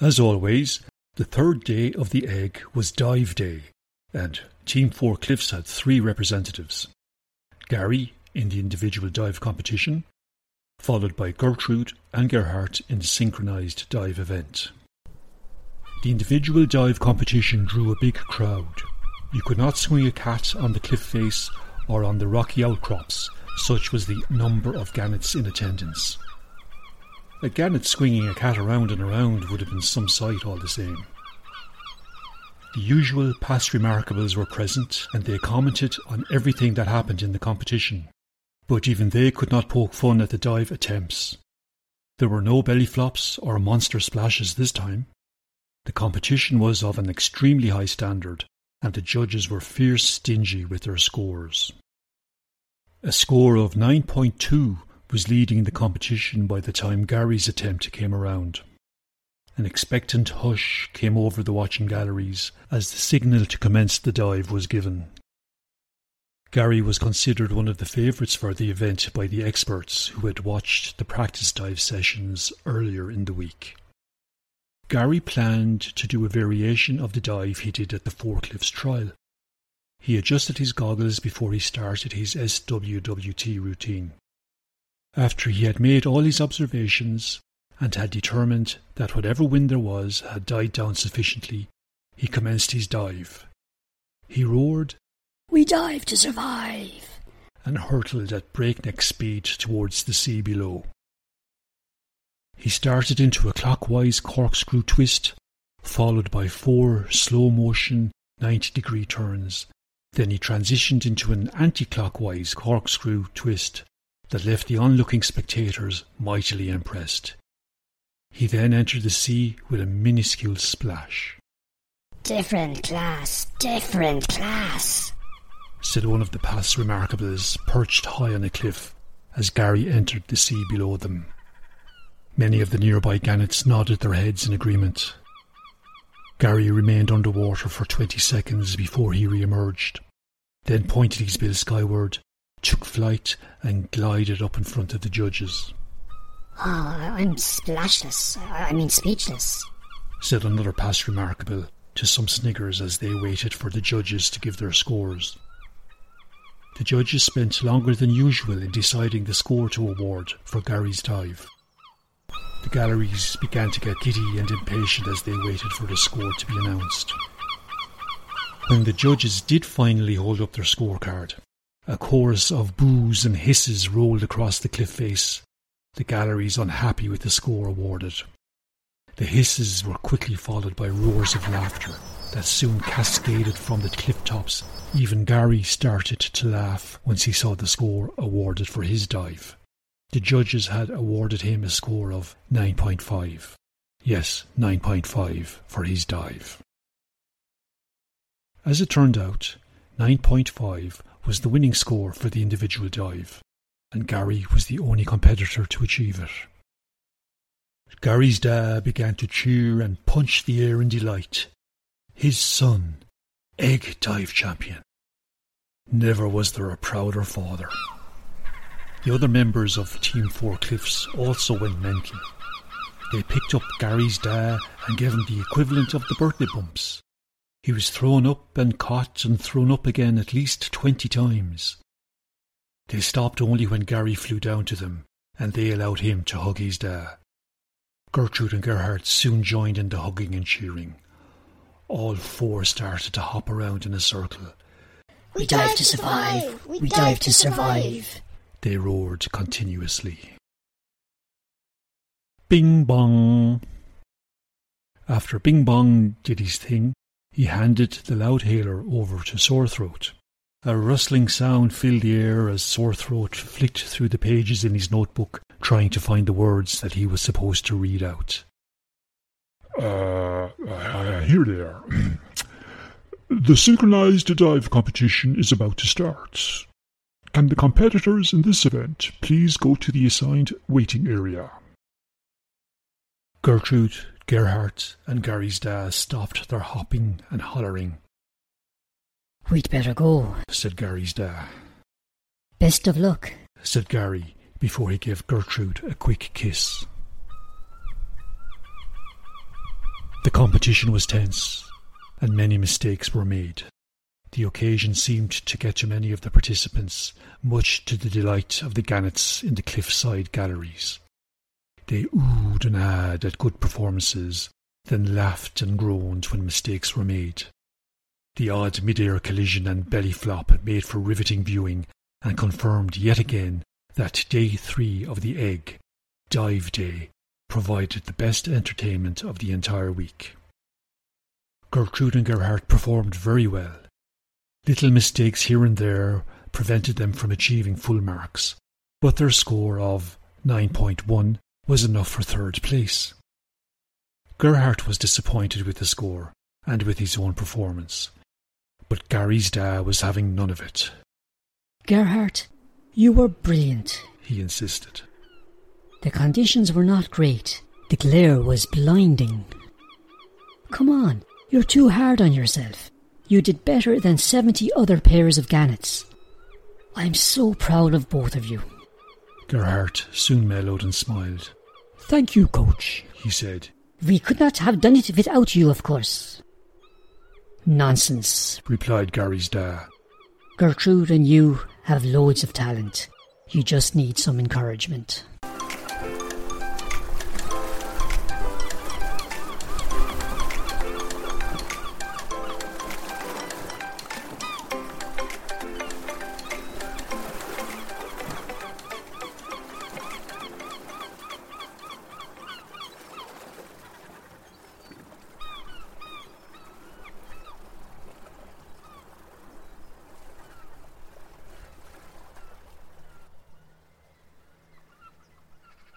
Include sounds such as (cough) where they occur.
As always, the third day of the egg was dive day, and Team 4 Cliffs had three representatives. Gary in the individual dive competition, followed by Gertrude and Gerhardt in the synchronized dive event. The individual dive competition drew a big crowd. You could not swing a cat on the cliff face or on the rocky outcrops, such was the number of gannets in attendance. A gannet swinging a cat around and around would have been some sight all the same. The usual past remarkables were present, and they commented on everything that happened in the competition. But even they could not poke fun at the dive attempts. There were no belly flops or monster splashes this time. The competition was of an extremely high standard, and the judges were fierce stingy with their scores. A score of 9.2 was leading the competition by the time Gary's attempt came around. An expectant hush came over the watching galleries as the signal to commence the dive was given. Gary was considered one of the favourites for the event by the experts who had watched the practice dive sessions earlier in the week. Gary planned to do a variation of the dive he did at the Four Cliffs trial. He adjusted his goggles before he started his SWWT routine. After he had made all his observations and had determined that whatever wind there was had died down sufficiently, he commenced his dive. He roared, We dive to survive! and hurtled at breakneck speed towards the sea below. He started into a clockwise corkscrew twist, followed by four slow motion 90 degree turns. Then he transitioned into an anti clockwise corkscrew twist that left the onlooking spectators mightily impressed. He then entered the sea with a minuscule splash, Different class, different class. said one of the past remarkables perched high on a cliff as Gary entered the sea below them. Many of the nearby gannets nodded their heads in agreement. Gary remained underwater for twenty seconds before he re-emerged, then pointed his bill skyward, took flight, and glided up in front of the judges, Oh, I'm splashless. I mean speechless. said another past remarkable to some sniggers as they waited for the judges to give their scores. The judges spent longer than usual in deciding the score to award for Gary's dive. The galleries began to get giddy and impatient as they waited for the score to be announced. When the judges did finally hold up their scorecard, a chorus of boos and hisses rolled across the cliff face, the galleries unhappy with the score awarded. The hisses were quickly followed by roars of laughter that soon cascaded from the cliff tops. Even Gary started to laugh once he saw the score awarded for his dive. The judges had awarded him a score of 9.5. Yes, 9.5 for his dive. As it turned out, 9.5 was the winning score for the individual dive, and Gary was the only competitor to achieve it. Gary's dad began to cheer and punch the air in delight. His son, egg dive champion. Never was there a prouder father. The other members of Team Four Cliffs also went mental. They picked up Gary's dad and gave him the equivalent of the birthday bumps. He was thrown up and caught and thrown up again at least twenty times. They stopped only when Gary flew down to them, and they allowed him to hug his dad. Gertrude and Gerhardt soon joined in the hugging and cheering. All four started to hop around in a circle. We dive to survive. We dive to survive. They roared continuously. Bing bong! After Bing Bong did his thing, he handed the loudhailer over to Sore Throat. A rustling sound filled the air as Sore Throat flicked through the pages in his notebook, trying to find the words that he was supposed to read out. Uh, uh, here they are. (clears throat) the synchronized dive competition is about to start. Can the competitors in this event please go to the assigned waiting area? Gertrude, Gerhardt, and Gary's dad stopped their hopping and hollering, We'd better go. said Gary's dad. Best of luck. said Gary before he gave Gertrude a quick kiss. The competition was tense, and many mistakes were made. The occasion seemed to catch many of the participants, much to the delight of the gannets in the cliffside galleries. They oohed and ahed at good performances, then laughed and groaned when mistakes were made. The odd mid-air collision and belly flop made for riveting viewing and confirmed yet again that day three of the egg, dive day, provided the best entertainment of the entire week. Gertrude and Gerhardt performed very well. Little mistakes here and there prevented them from achieving full marks, but their score of 9.1 was enough for third place. Gerhardt was disappointed with the score and with his own performance, but Gary's dad was having none of it. Gerhardt, you were brilliant, he insisted. The conditions were not great. The glare was blinding. Come on, you're too hard on yourself. You did better than 70 other pairs of gannets. I'm so proud of both of you. Gerhardt soon mellowed and smiled. Thank you, coach, he said. We could not have done it without you, of course. Nonsense, replied Gary's dad. Gertrude and you have loads of talent. You just need some encouragement.